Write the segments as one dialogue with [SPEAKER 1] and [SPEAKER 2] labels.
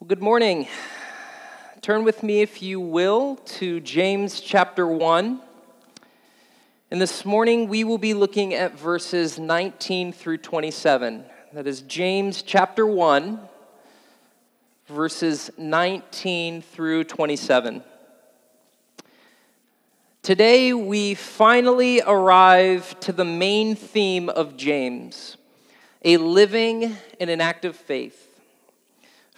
[SPEAKER 1] Well, good morning. Turn with me, if you will, to James chapter 1. And this morning we will be looking at verses 19 through 27. That is James chapter 1, verses 19 through 27. Today we finally arrive to the main theme of James a living and an active faith.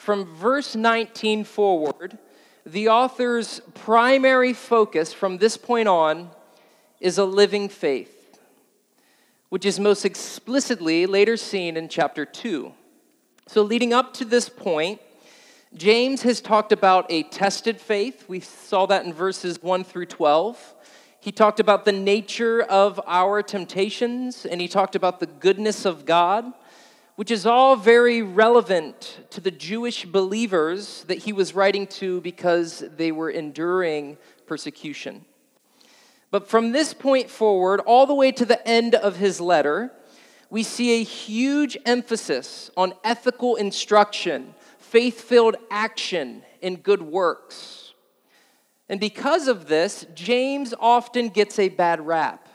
[SPEAKER 1] From verse 19 forward, the author's primary focus from this point on is a living faith, which is most explicitly later seen in chapter 2. So, leading up to this point, James has talked about a tested faith. We saw that in verses 1 through 12. He talked about the nature of our temptations, and he talked about the goodness of God which is all very relevant to the Jewish believers that he was writing to because they were enduring persecution. But from this point forward, all the way to the end of his letter, we see a huge emphasis on ethical instruction, faith filled action, and good works. And because of this, James often gets a bad rap.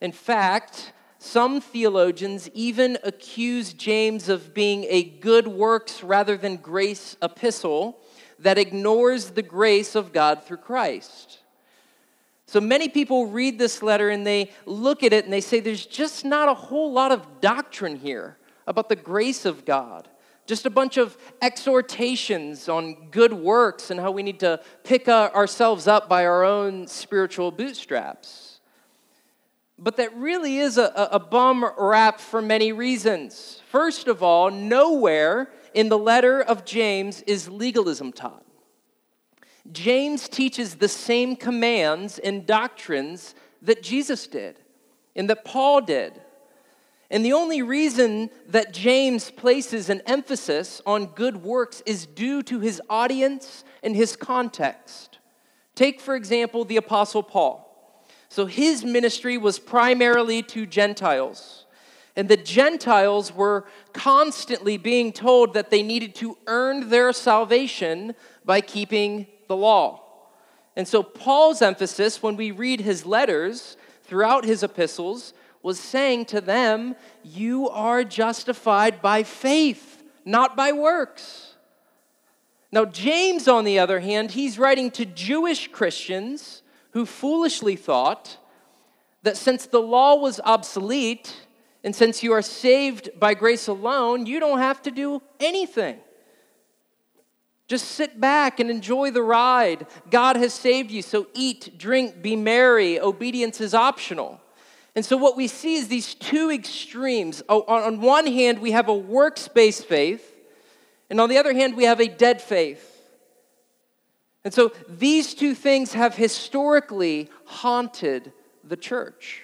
[SPEAKER 1] In fact, some theologians even accuse James of being a good works rather than grace epistle that ignores the grace of God through Christ. So many people read this letter and they look at it and they say there's just not a whole lot of doctrine here about the grace of God. Just a bunch of exhortations on good works and how we need to pick uh, ourselves up by our own spiritual bootstraps. But that really is a, a bum rap for many reasons. First of all, nowhere in the letter of James is legalism taught. James teaches the same commands and doctrines that Jesus did and that Paul did. And the only reason that James places an emphasis on good works is due to his audience and his context. Take, for example, the Apostle Paul. So his ministry was primarily to Gentiles. And the Gentiles were constantly being told that they needed to earn their salvation by keeping the law. And so Paul's emphasis when we read his letters throughout his epistles was saying to them, You are justified by faith, not by works. Now, James, on the other hand, he's writing to Jewish Christians who foolishly thought that since the law was obsolete and since you are saved by grace alone, you don't have to do anything. Just sit back and enjoy the ride. God has saved you, so eat, drink, be merry. Obedience is optional. And so, what we see is these two extremes. Oh, on one hand, we have a works based faith, and on the other hand, we have a dead faith. And so these two things have historically haunted the church.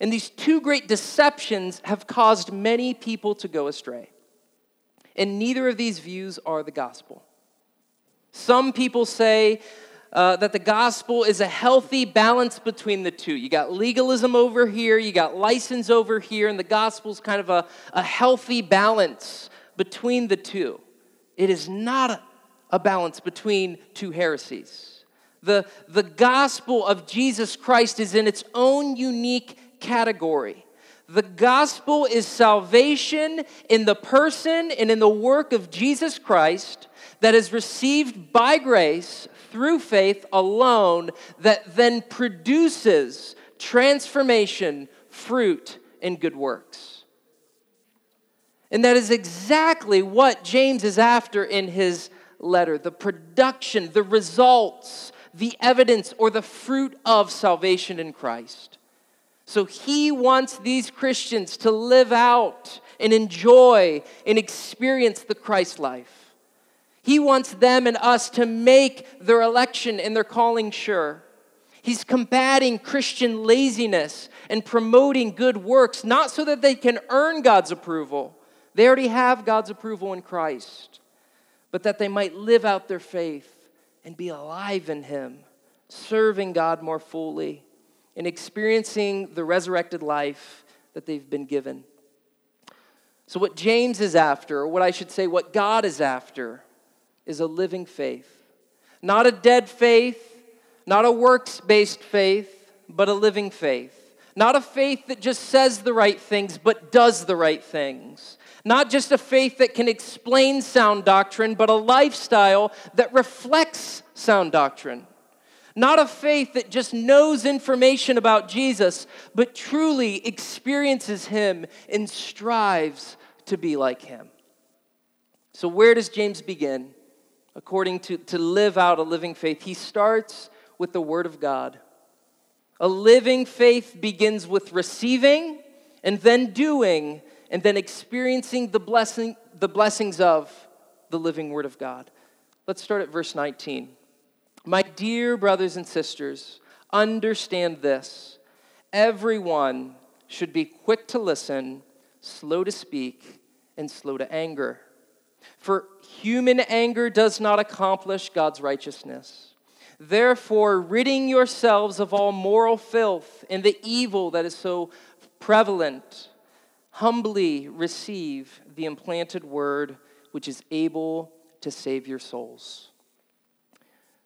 [SPEAKER 1] And these two great deceptions have caused many people to go astray. And neither of these views are the gospel. Some people say uh, that the gospel is a healthy balance between the two. You got legalism over here, you got license over here, and the gospel is kind of a, a healthy balance between the two. It is not a balance between two heresies. The, the gospel of Jesus Christ is in its own unique category. The gospel is salvation in the person and in the work of Jesus Christ that is received by grace through faith alone, that then produces transformation, fruit, and good works. And that is exactly what James is after in his letter the production, the results, the evidence, or the fruit of salvation in Christ. So he wants these Christians to live out and enjoy and experience the Christ life. He wants them and us to make their election and their calling sure. He's combating Christian laziness and promoting good works, not so that they can earn God's approval. They already have God's approval in Christ but that they might live out their faith and be alive in Him, serving God more fully and experiencing the resurrected life that they've been given. So, what James is after, or what I should say, what God is after, is a living faith. Not a dead faith, not a works based faith, but a living faith. Not a faith that just says the right things, but does the right things. Not just a faith that can explain sound doctrine, but a lifestyle that reflects sound doctrine. Not a faith that just knows information about Jesus, but truly experiences him and strives to be like him. So, where does James begin? According to, to live out a living faith, he starts with the Word of God. A living faith begins with receiving and then doing and then experiencing the, blessing, the blessings of the living Word of God. Let's start at verse 19. My dear brothers and sisters, understand this. Everyone should be quick to listen, slow to speak, and slow to anger. For human anger does not accomplish God's righteousness. Therefore, ridding yourselves of all moral filth and the evil that is so prevalent, humbly receive the implanted word which is able to save your souls.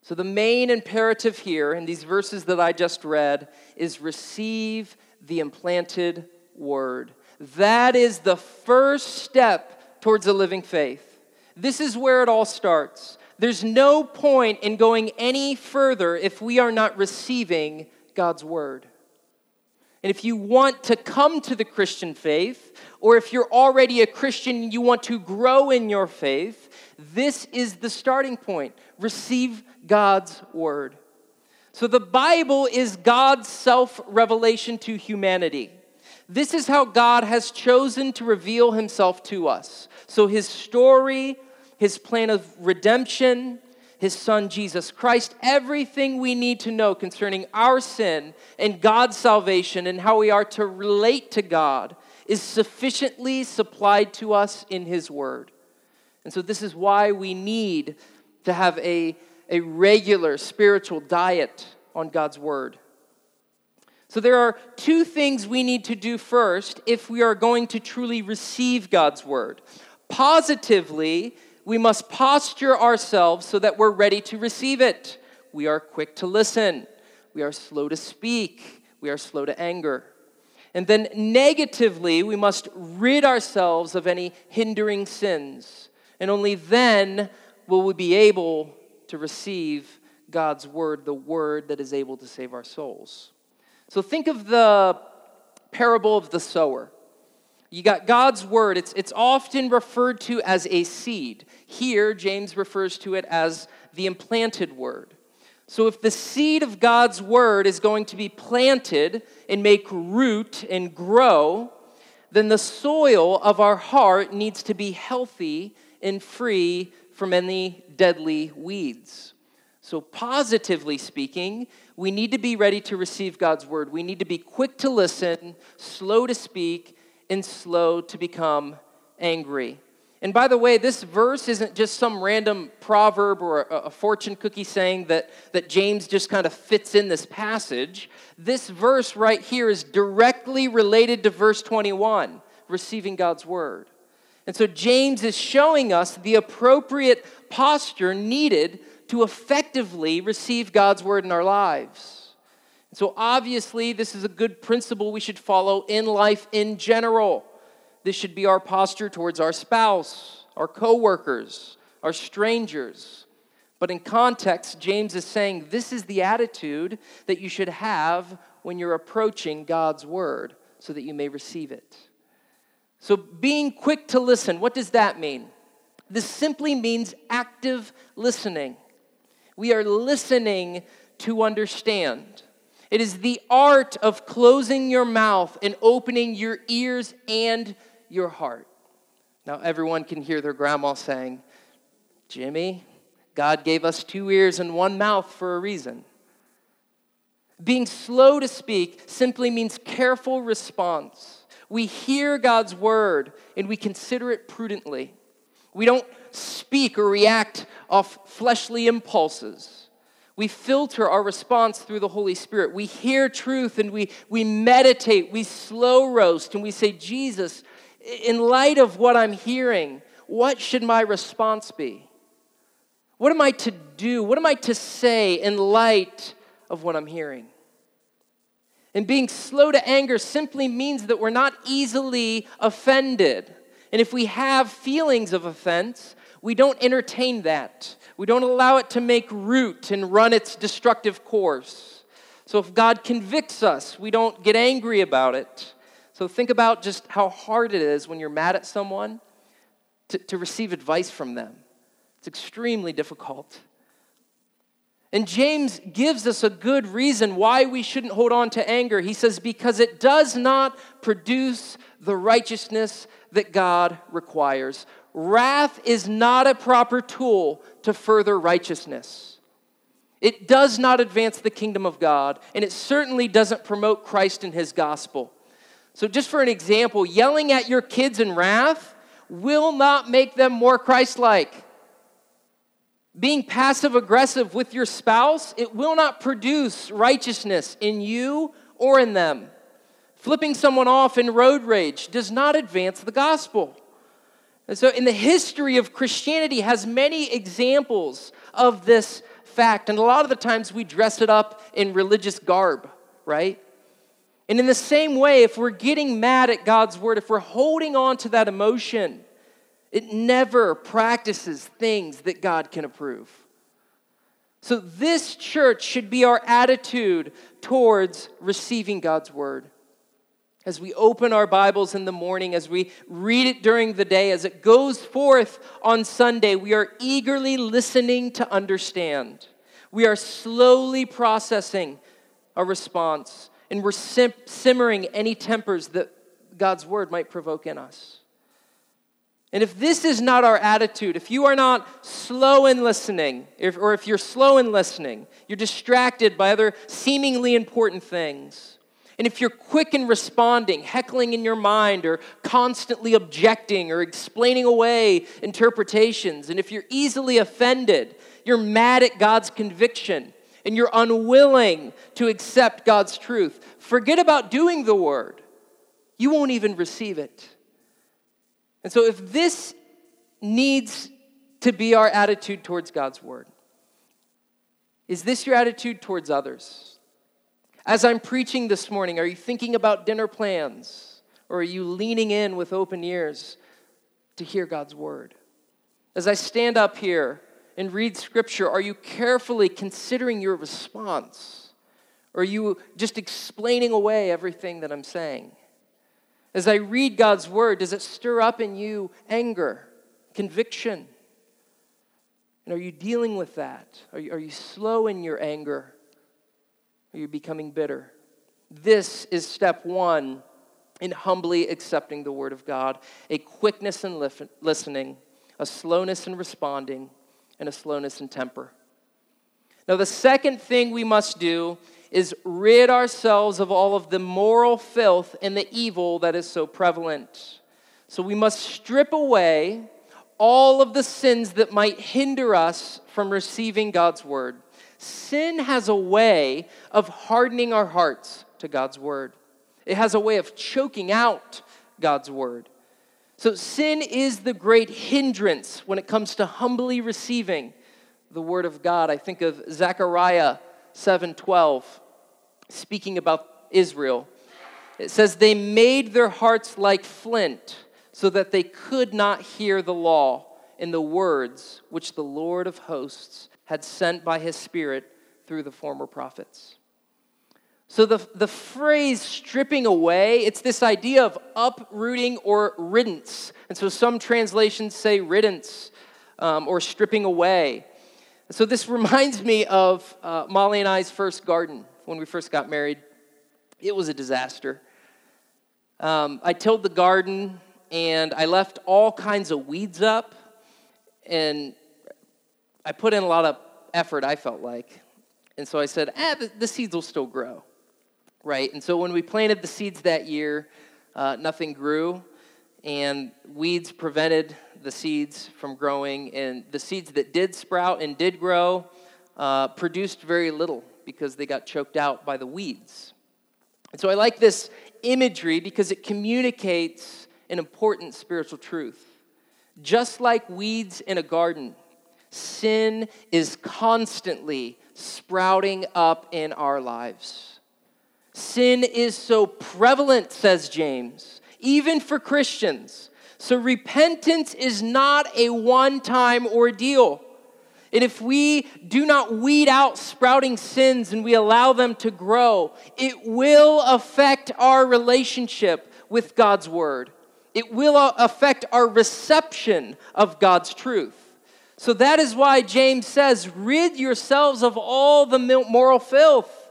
[SPEAKER 1] So, the main imperative here in these verses that I just read is receive the implanted word. That is the first step towards a living faith. This is where it all starts. There's no point in going any further if we are not receiving God's word. And if you want to come to the Christian faith, or if you're already a Christian and you want to grow in your faith, this is the starting point. Receive God's word. So the Bible is God's self revelation to humanity. This is how God has chosen to reveal himself to us. So his story, his plan of redemption, his son Jesus Christ, everything we need to know concerning our sin and God's salvation and how we are to relate to God is sufficiently supplied to us in his word. And so, this is why we need to have a, a regular spiritual diet on God's word. So, there are two things we need to do first if we are going to truly receive God's word. Positively, we must posture ourselves so that we're ready to receive it. We are quick to listen, we are slow to speak, we are slow to anger. And then negatively, we must rid ourselves of any hindering sins. And only then will we be able to receive God's word, the word that is able to save our souls. So think of the parable of the sower. You got God's word. It's, it's often referred to as a seed. Here, James refers to it as the implanted word. So, if the seed of God's word is going to be planted and make root and grow, then the soil of our heart needs to be healthy and free from any deadly weeds. So, positively speaking, we need to be ready to receive God's word. We need to be quick to listen, slow to speak, and slow to become angry. And by the way, this verse isn't just some random proverb or a, fortune cookie saying that, that James just kind of fits in this passage. This verse right here is directly related to verse 21, receiving God's word. And so James is showing us the appropriate posture needed to effectively receive God's word in our lives. So, obviously, this is a good principle we should follow in life in general. This should be our posture towards our spouse, our coworkers, our strangers. But in context, James is saying this is the attitude that you should have when you're approaching God's word so that you may receive it. So, being quick to listen, what does that mean? This simply means active listening. We are listening to understand. It is the art of closing your mouth and opening your ears and your heart. Now, everyone can hear their grandma saying, Jimmy, God gave us two ears and one mouth for a reason. Being slow to speak simply means careful response. We hear God's word and we consider it prudently. We don't speak or react off fleshly impulses. We filter our response through the Holy Spirit. We hear truth and we, we meditate, we slow roast, and we say, Jesus, in light of what I'm hearing, what should my response be? What am I to do? What am I to say in light of what I'm hearing? And being slow to anger simply means that we're not easily offended. And if we have feelings of offense, we don't entertain that. We don't allow it to make root and run its destructive course. So if God convicts us, we don't get angry about it. So think about just how hard it is when you're mad at someone to, to receive advice from them. It's extremely difficult. And James gives us a good reason why we shouldn't hold on to anger. He says, because it does not produce the righteousness that God requires. Wrath is not a proper tool to further righteousness. It does not advance the kingdom of God, and it certainly doesn't promote Christ and his gospel. So, just for an example, yelling at your kids in wrath will not make them more Christ like. Being passive aggressive with your spouse, it will not produce righteousness in you or in them. Flipping someone off in road rage does not advance the gospel. And so, in the history of Christianity, has many examples of this fact. And a lot of the times we dress it up in religious garb, right? And in the same way, if we're getting mad at God's word, if we're holding on to that emotion, it never practices things that God can approve. So, this church should be our attitude towards receiving God's word. As we open our Bibles in the morning, as we read it during the day, as it goes forth on Sunday, we are eagerly listening to understand. We are slowly processing a response, and we're sim- simmering any tempers that God's word might provoke in us. And if this is not our attitude, if you are not slow in listening, if, or if you're slow in listening, you're distracted by other seemingly important things, and if you're quick in responding, heckling in your mind, or constantly objecting or explaining away interpretations, and if you're easily offended, you're mad at God's conviction, and you're unwilling to accept God's truth, forget about doing the word. You won't even receive it. And so, if this needs to be our attitude towards God's word, is this your attitude towards others? As I'm preaching this morning, are you thinking about dinner plans? Or are you leaning in with open ears to hear God's word? As I stand up here and read scripture, are you carefully considering your response? Or are you just explaining away everything that I'm saying? As I read God's word, does it stir up in you anger, conviction? And are you dealing with that? Are you, are you slow in your anger? Are you becoming bitter? This is step one in humbly accepting the word of God a quickness in listening, a slowness in responding, and a slowness in temper. Now, the second thing we must do is rid ourselves of all of the moral filth and the evil that is so prevalent. So we must strip away all of the sins that might hinder us from receiving God's word. Sin has a way of hardening our hearts to God's word, it has a way of choking out God's word. So, sin is the great hindrance when it comes to humbly receiving the word of God. I think of Zechariah 7:12 speaking about Israel. It says they made their hearts like flint so that they could not hear the law in the words which the Lord of hosts had sent by his spirit through the former prophets. So the, the phrase stripping away, it's this idea of uprooting or riddance. And so some translations say riddance um, or stripping away. So this reminds me of uh, Molly and I's first garden when we first got married. It was a disaster. Um, I tilled the garden and I left all kinds of weeds up, and I put in a lot of effort, I felt like. And so I said, ah, the, the seeds will still grow, right? And so when we planted the seeds that year, uh, nothing grew, and weeds prevented the seeds from growing, and the seeds that did sprout and did grow uh, produced very little because they got choked out by the weeds. And so I like this imagery because it communicates an important spiritual truth. Just like weeds in a garden sin is constantly sprouting up in our lives. Sin is so prevalent, says James, even for Christians. So repentance is not a one time ordeal. And if we do not weed out sprouting sins and we allow them to grow, it will affect our relationship with God's word. It will uh, affect our reception of God's truth. So that is why James says, rid yourselves of all the moral filth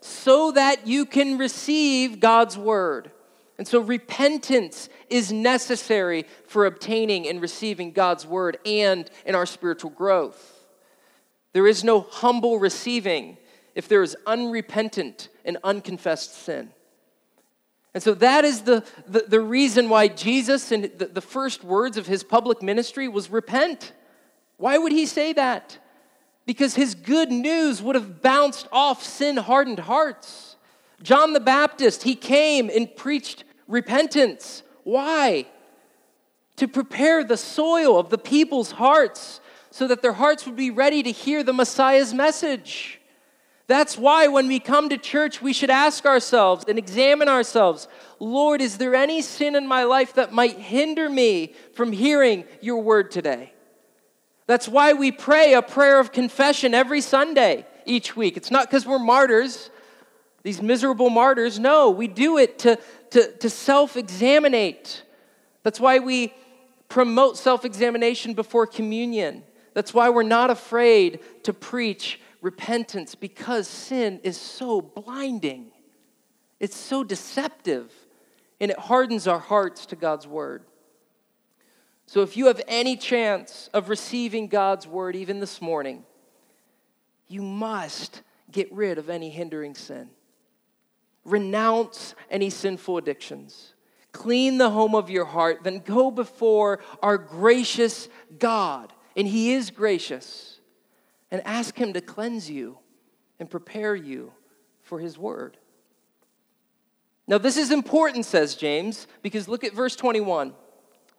[SPEAKER 1] so that you can receive God's word. And so repentance is necessary for obtaining and receiving God's word and in our spiritual growth. There is no humble receiving if there is unrepentant and unconfessed sin. And so that is the, the, the reason why Jesus, in the, the first words of his public ministry, was repent. Why would he say that? Because his good news would have bounced off sin hardened hearts. John the Baptist, he came and preached repentance. Why? To prepare the soil of the people's hearts so that their hearts would be ready to hear the Messiah's message. That's why when we come to church, we should ask ourselves and examine ourselves Lord, is there any sin in my life that might hinder me from hearing your word today? That's why we pray a prayer of confession every Sunday each week. It's not because we're martyrs, these miserable martyrs. No, we do it to, to, to self examinate. That's why we promote self examination before communion. That's why we're not afraid to preach repentance because sin is so blinding. It's so deceptive and it hardens our hearts to God's word. So if you have any chance of receiving God's word even this morning, you must get rid of any hindering sin. Renounce any sinful addictions. Clean the home of your heart, then go before our gracious God and He is gracious. And ask Him to cleanse you and prepare you for His word. Now, this is important, says James, because look at verse 21.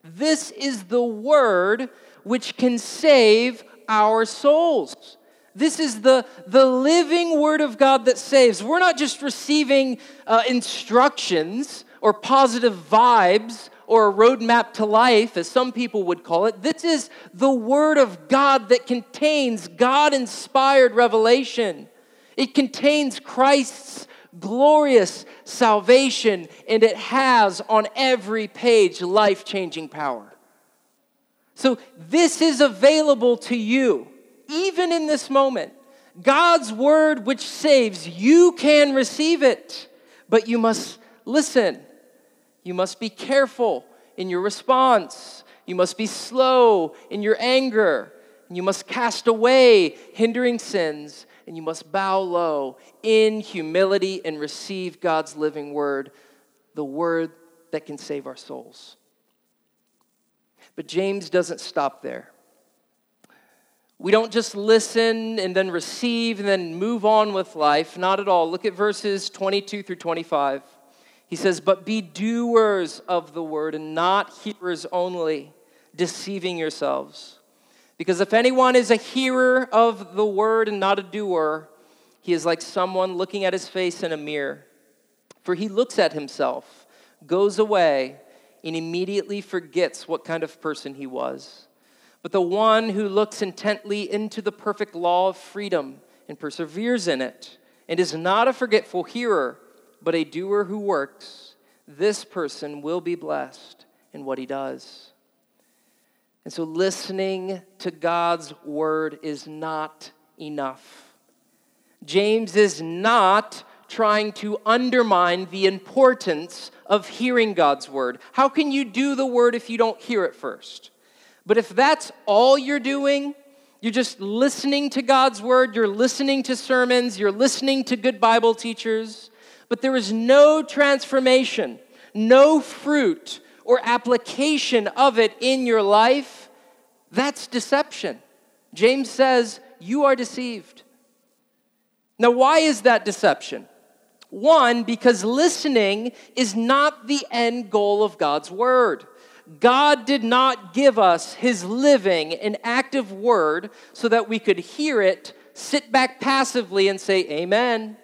[SPEAKER 1] This is the word which can save our souls. This is the, the living word of God that saves. We're not just receiving uh, instructions or positive vibes or a roadmap to life, as some people would call it. This is the Word of God that contains God inspired revelation. It contains Christ's glorious salvation, and it has on every page life changing power. So, this is available to you, even in this moment. God's word, which saves, you can receive it, but you must listen you must be careful in your response. You must be slow in your anger. You must cast away hindering sins. And you must bow low in humility and receive God's living word, the word that can save our souls. But James doesn't stop there. We don't just listen and then receive and then move on with life. Not at all. Look at verses 22 through 25. He says, But be doers of the word and not hearers only, deceiving yourselves. Because if anyone is a hearer of the word and not a doer, he is like someone looking at his face in a mirror. For he looks at himself, goes away, and immediately forgets what kind of person he was. But the one who looks intently into the perfect law of freedom and perseveres in it, and is not a forgetful hearer, but a doer who works, this person will be blessed in what he does. And so, listening to God's word is not enough. James is not trying to undermine the importance of hearing God's word. How can you do the word if you don't hear it first? But if that's all you're doing, you're just listening to God's word, you're listening to sermons, you're listening to good Bible teachers, but there is no transformation, no fruit or application of it in your life, that's deception. James says, You are deceived. Now, why is that deception? One, because listening is not the end goal of God's word. God did not give us his living and active word so that we could hear it, sit back passively, and say, Amen.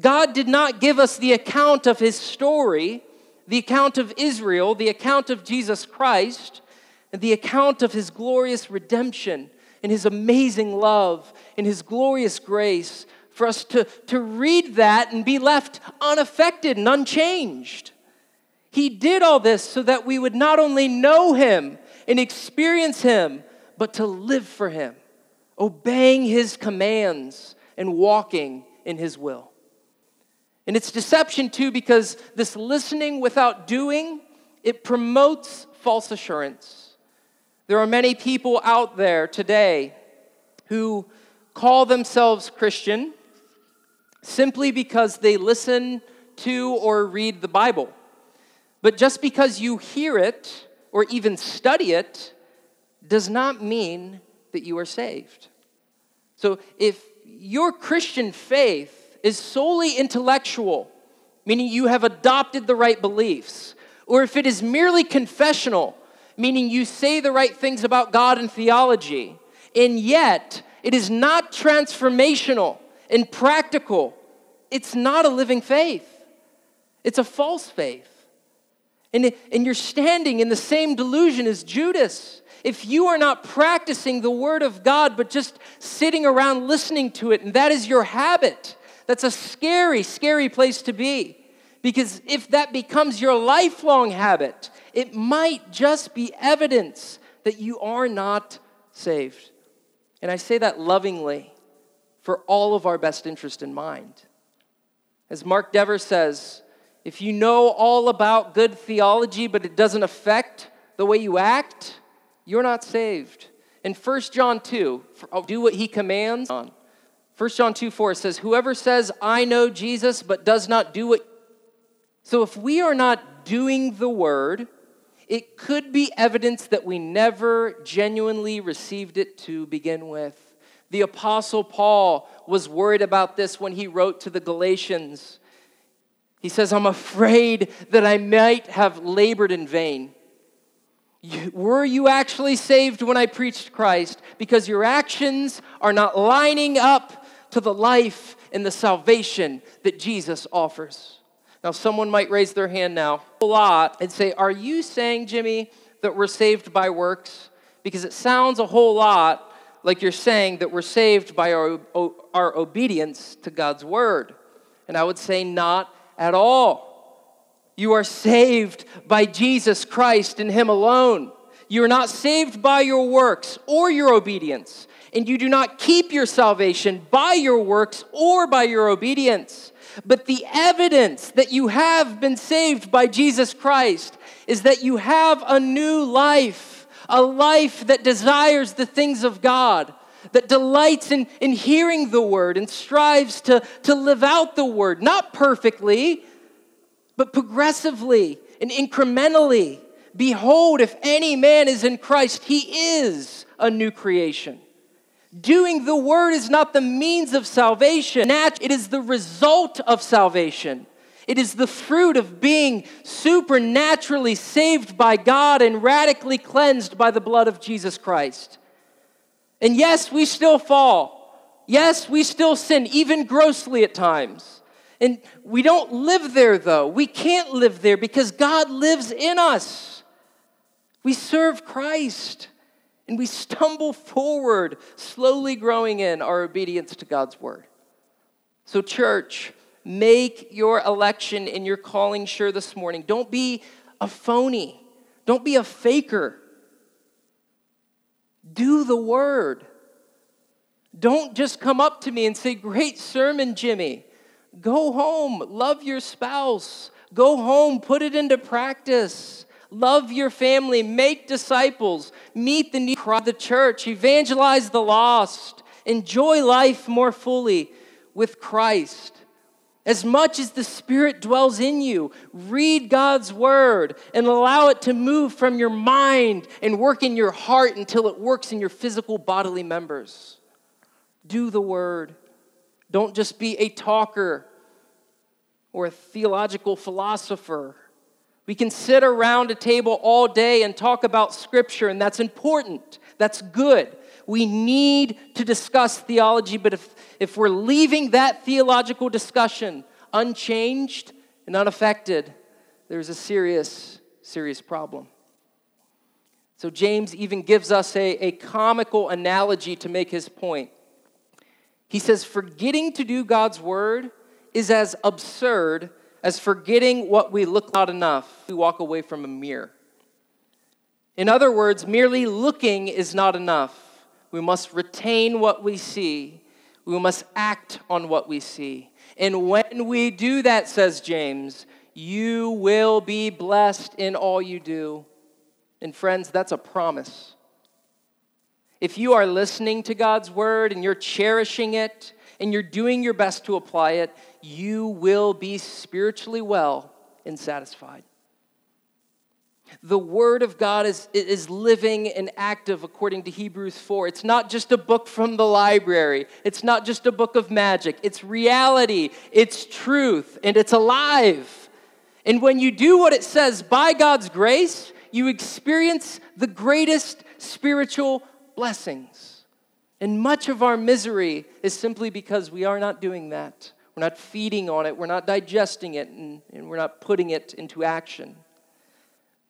[SPEAKER 1] God did not give us the account of his story, the account of Israel, the account of Jesus Christ, and the account of his glorious redemption and his amazing love and his glorious grace for us to, to read that and be left unaffected and unchanged. He did all this so that we would not only know him and experience him, but to live for him, obeying his commands and walking in his will. And it's deception too because this listening without doing, it promotes false assurance. There are many people out there today who call themselves Christian simply because they listen to or read the Bible. But just because you hear it or even study it does not mean that you are saved. So if your Christian faith is solely intellectual, meaning you have adopted the right beliefs, or if it is merely confessional, meaning you say the right things about God and theology, and yet it is not transformational and practical, it's not a living faith. It's a false faith. And, and you're standing in the same delusion as Judas. If you are not practicing the Word of God, but just sitting around listening to it, and that is your habit, that's a scary, scary place to be. Because if that becomes your lifelong habit, it might just be evidence that you are not saved. And I say that lovingly for all of our best interest in mind. As Mark Dever says, if you know all about good theology, but it doesn't affect the way you act, you're not saved. In 1 John 2, do what he commands. 1 John 2 4 says, Whoever says, I know Jesus, but does not do what. So if we are not doing the word, it could be evidence that we never genuinely received it to begin with. The Apostle Paul was worried about this when he wrote to the Galatians. He says, I'm afraid that I might have labored in vain. Were you actually saved when I preached Christ? Because your actions are not lining up to the life and the salvation that Jesus offers. Now, someone might raise their hand now a lot and say, Are you saying, Jimmy, that we're saved by works? Because it sounds a whole lot like you're saying that we're saved by our, our obedience to God's word. And I would say, Not at all. You are saved by Jesus Christ and Him alone. You are not saved by your works or your obedience, and you do not keep your salvation by your works or by your obedience. But the evidence that you have been saved by Jesus Christ is that you have a new life, a life that desires the things of God that delights in, in hearing the word and strives to, to live out the word, not perfectly, but progressively and incrementally. Behold, if any man is in Christ, he is a new creation. Doing the word is not the means of salvation, it is the result of salvation. It is the fruit of being supernaturally saved by God and radically cleansed by the blood of Jesus Christ. And yes, we still fall. Yes, we still sin, even grossly at times. And we don't live there, though. We can't live there because God lives in us. We serve Christ and we stumble forward, slowly growing in our obedience to God's word. So, church, make your election and your calling sure this morning. Don't be a phony, don't be a faker. Do the word. Don't just come up to me and say, Great sermon, Jimmy. Go home, love your spouse. Go home, put it into practice. Love your family, make disciples, meet the need of the church, evangelize the lost, enjoy life more fully with Christ. As much as the Spirit dwells in you, read God's Word and allow it to move from your mind and work in your heart until it works in your physical bodily members. Do the Word. Don't just be a talker or a theological philosopher We can sit around a table all day and talk about Scripture, and that's important. That's good. We need to discuss theology, but if, if we're leaving that theological discussion unchanged and unaffected, there's a serious, serious problem. So, James even gives us a, a comical analogy to make his point. He says, Forgetting to do God's word is as absurd as forgetting what we look not enough. We walk away from a mirror. In other words, merely looking is not enough. We must retain what we see, we must act on what we see. And when we do that, says James, you will be blessed in all you do. And friends, that's a promise. If you are listening to God's word and you're cherishing it and you're doing your best to apply it, you will be spiritually well and satisfied. The Word of God is, is living and active according to Hebrews 4. It's not just a book from the library, it's not just a book of magic. It's reality, it's truth, and it's alive. And when you do what it says by God's grace, you experience the greatest spiritual blessings. And much of our misery is simply because we are not doing that. We're not feeding on it, we're not digesting it, and, and we're not putting it into action.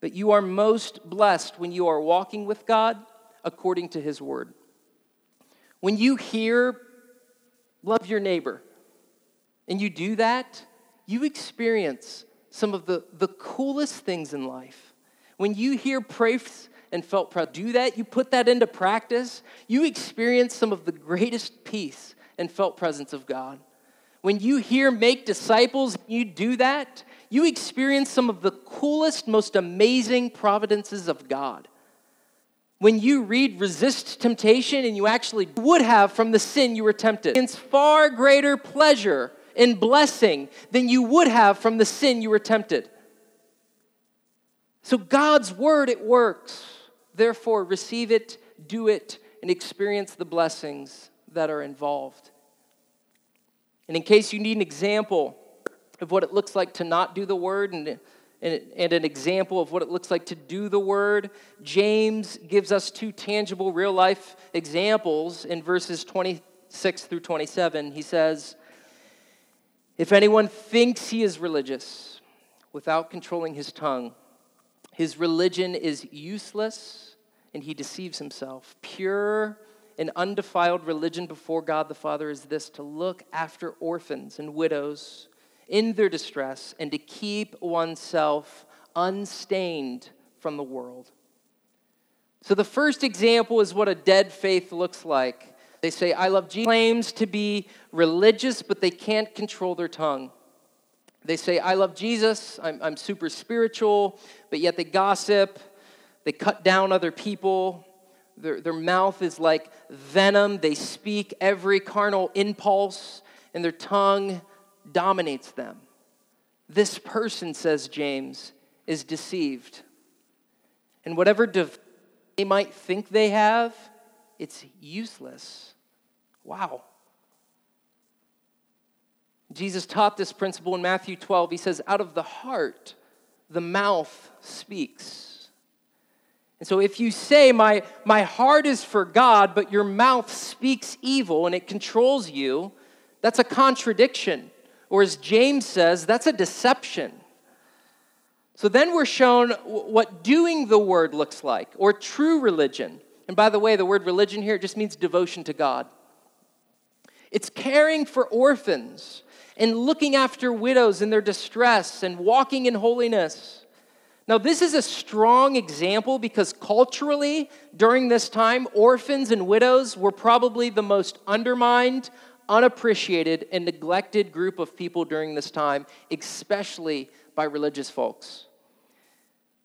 [SPEAKER 1] But you are most blessed when you are walking with God according to His word. When you hear, love your neighbor, and you do that, you experience some of the, the coolest things in life. When you hear praise and felt proud, do that, you put that into practice, you experience some of the greatest peace and felt presence of God. When you hear make disciples, you do that, you experience some of the coolest, most amazing providences of God. When you read resist temptation and you actually would have from the sin you were tempted, it's far greater pleasure and blessing than you would have from the sin you were tempted. So God's word, it works. Therefore, receive it, do it, and experience the blessings that are involved. And in case you need an example of what it looks like to not do the word and, and, and an example of what it looks like to do the word, James gives us two tangible real life examples in verses 26 through 27. He says, If anyone thinks he is religious without controlling his tongue, his religion is useless and he deceives himself. Pure and undefiled religion before God the Father is this to look after orphans and widows in their distress and to keep oneself unstained from the world. So, the first example is what a dead faith looks like. They say, I love Jesus, claims to be religious, but they can't control their tongue. They say, I love Jesus, I'm, I'm super spiritual, but yet they gossip, they cut down other people, their, their mouth is like venom, they speak every carnal impulse, and their tongue dominates them. This person, says James, is deceived. And whatever they might think they have, it's useless. Wow. Jesus taught this principle in Matthew 12. He says, Out of the heart, the mouth speaks. And so if you say, my, my heart is for God, but your mouth speaks evil and it controls you, that's a contradiction. Or as James says, that's a deception. So then we're shown what doing the word looks like, or true religion. And by the way, the word religion here just means devotion to God. It's caring for orphans and looking after widows in their distress and walking in holiness. Now, this is a strong example because culturally, during this time, orphans and widows were probably the most undermined, unappreciated and neglected group of people during this time, especially by religious folks.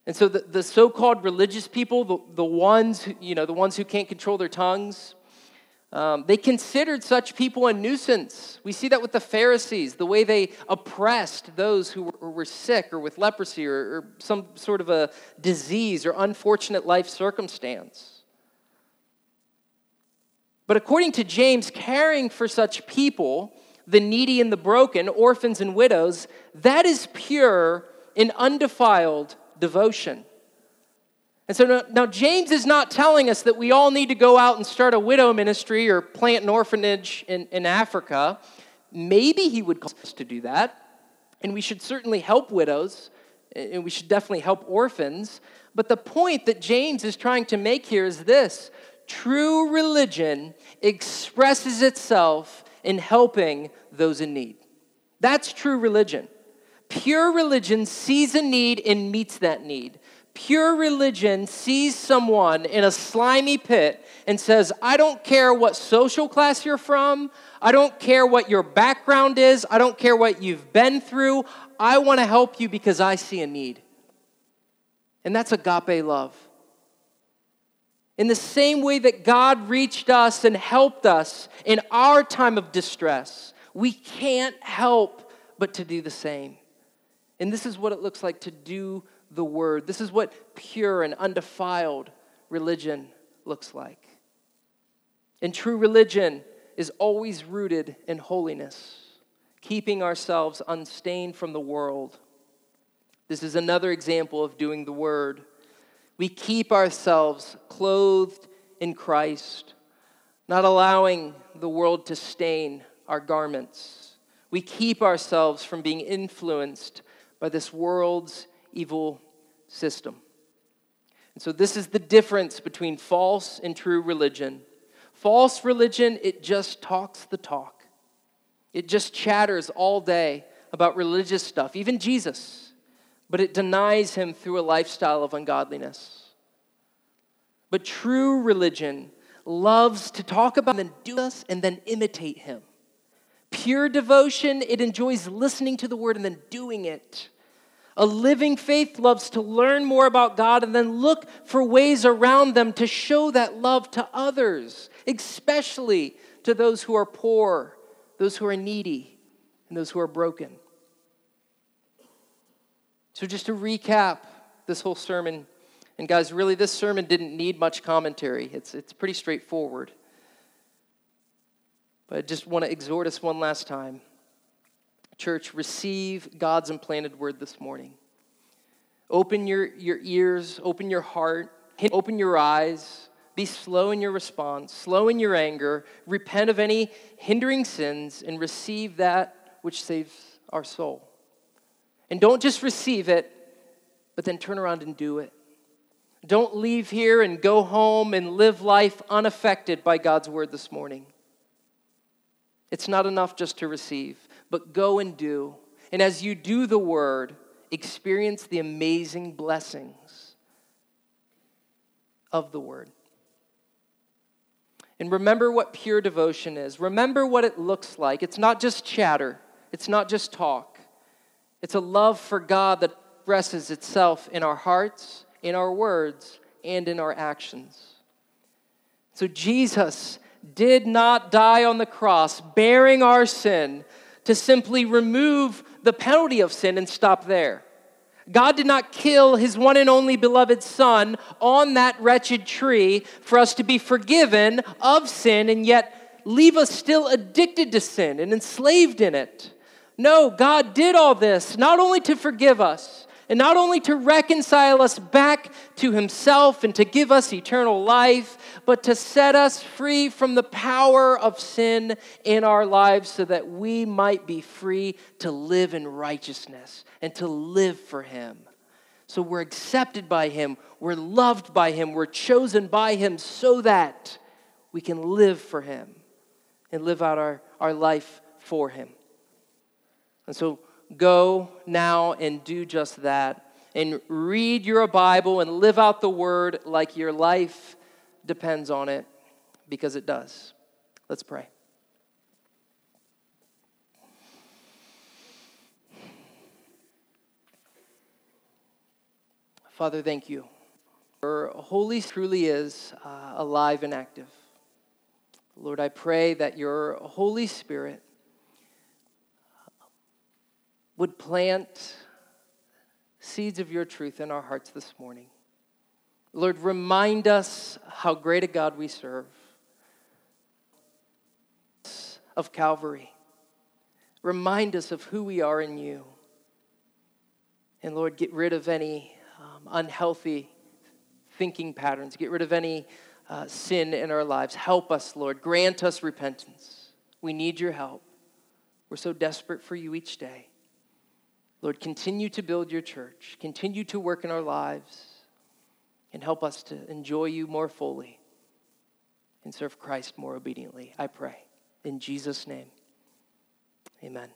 [SPEAKER 1] And so the, the so-called religious people, the, the ones, who, you know, the ones who can't control their tongues, um, they considered such people a nuisance. We see that with the Pharisees, the way they oppressed those who were, were sick or with leprosy or, or some sort of a disease or unfortunate life circumstance. But according to James, caring for such people, the needy and the broken, orphans and widows, that is pure and undefiled devotion. And so now, now, James is not telling us that we all need to go out and start a widow ministry or plant an orphanage in, in Africa. Maybe he would call us to do that. And we should certainly help widows, and we should definitely help orphans. But the point that James is trying to make here is this true religion expresses itself in helping those in need. That's true religion. Pure religion sees a need and meets that need. Pure religion sees someone in a slimy pit and says, I don't care what social class you're from. I don't care what your background is. I don't care what you've been through. I want to help you because I see a need. And that's agape love. In the same way that God reached us and helped us in our time of distress, we can't help but to do the same. And this is what it looks like to do the word. This is what pure and undefiled religion looks like. And true religion is always rooted in holiness, keeping ourselves unstained from the world. This is another example of doing the word. We keep ourselves clothed in Christ, not allowing the world to stain our garments. We keep ourselves from being influenced by this world's evil system. And so, this is the difference between false and true religion. False religion, it just talks the talk, it just chatters all day about religious stuff, even Jesus, but it denies him through a lifestyle of ungodliness. But true religion loves to talk about and do us and then imitate him. Pure devotion, it enjoys listening to the word and then doing it. A living faith loves to learn more about God and then look for ways around them to show that love to others, especially to those who are poor, those who are needy, and those who are broken. So, just to recap this whole sermon, and guys, really, this sermon didn't need much commentary, it's, it's pretty straightforward. But I just want to exhort us one last time. Church, receive God's implanted word this morning. Open your, your ears, open your heart, open your eyes. Be slow in your response, slow in your anger, repent of any hindering sins, and receive that which saves our soul. And don't just receive it, but then turn around and do it. Don't leave here and go home and live life unaffected by God's word this morning. It's not enough just to receive but go and do. And as you do the word, experience the amazing blessings of the word. And remember what pure devotion is. Remember what it looks like. It's not just chatter, it's not just talk. It's a love for God that expresses itself in our hearts, in our words, and in our actions. So Jesus did not die on the cross bearing our sin to simply remove the penalty of sin and stop there. God did not kill his one and only beloved Son on that wretched tree for us to be forgiven of sin and yet leave us still addicted to sin and enslaved in it. No, God did all this not only to forgive us, and not only to reconcile us back to Himself and to give us eternal life, but to set us free from the power of sin in our lives so that we might be free to live in righteousness and to live for Him. So we're accepted by Him, we're loved by Him, we're chosen by Him so that we can live for Him and live out our, our life for Him. And so go now and do just that. And read your Bible and live out the word like your life depends on it, because it does. Let's pray. Father, thank you. Your Holy truly is uh, alive and active. Lord, I pray that your Holy Spirit would plant seeds of your truth in our hearts this morning. Lord, remind us how great a God we serve. Of Calvary. Remind us of who we are in you. And Lord, get rid of any um, unhealthy thinking patterns, get rid of any uh, sin in our lives. Help us, Lord. Grant us repentance. We need your help. We're so desperate for you each day. Lord, continue to build your church, continue to work in our lives, and help us to enjoy you more fully and serve Christ more obediently. I pray. In Jesus' name, amen.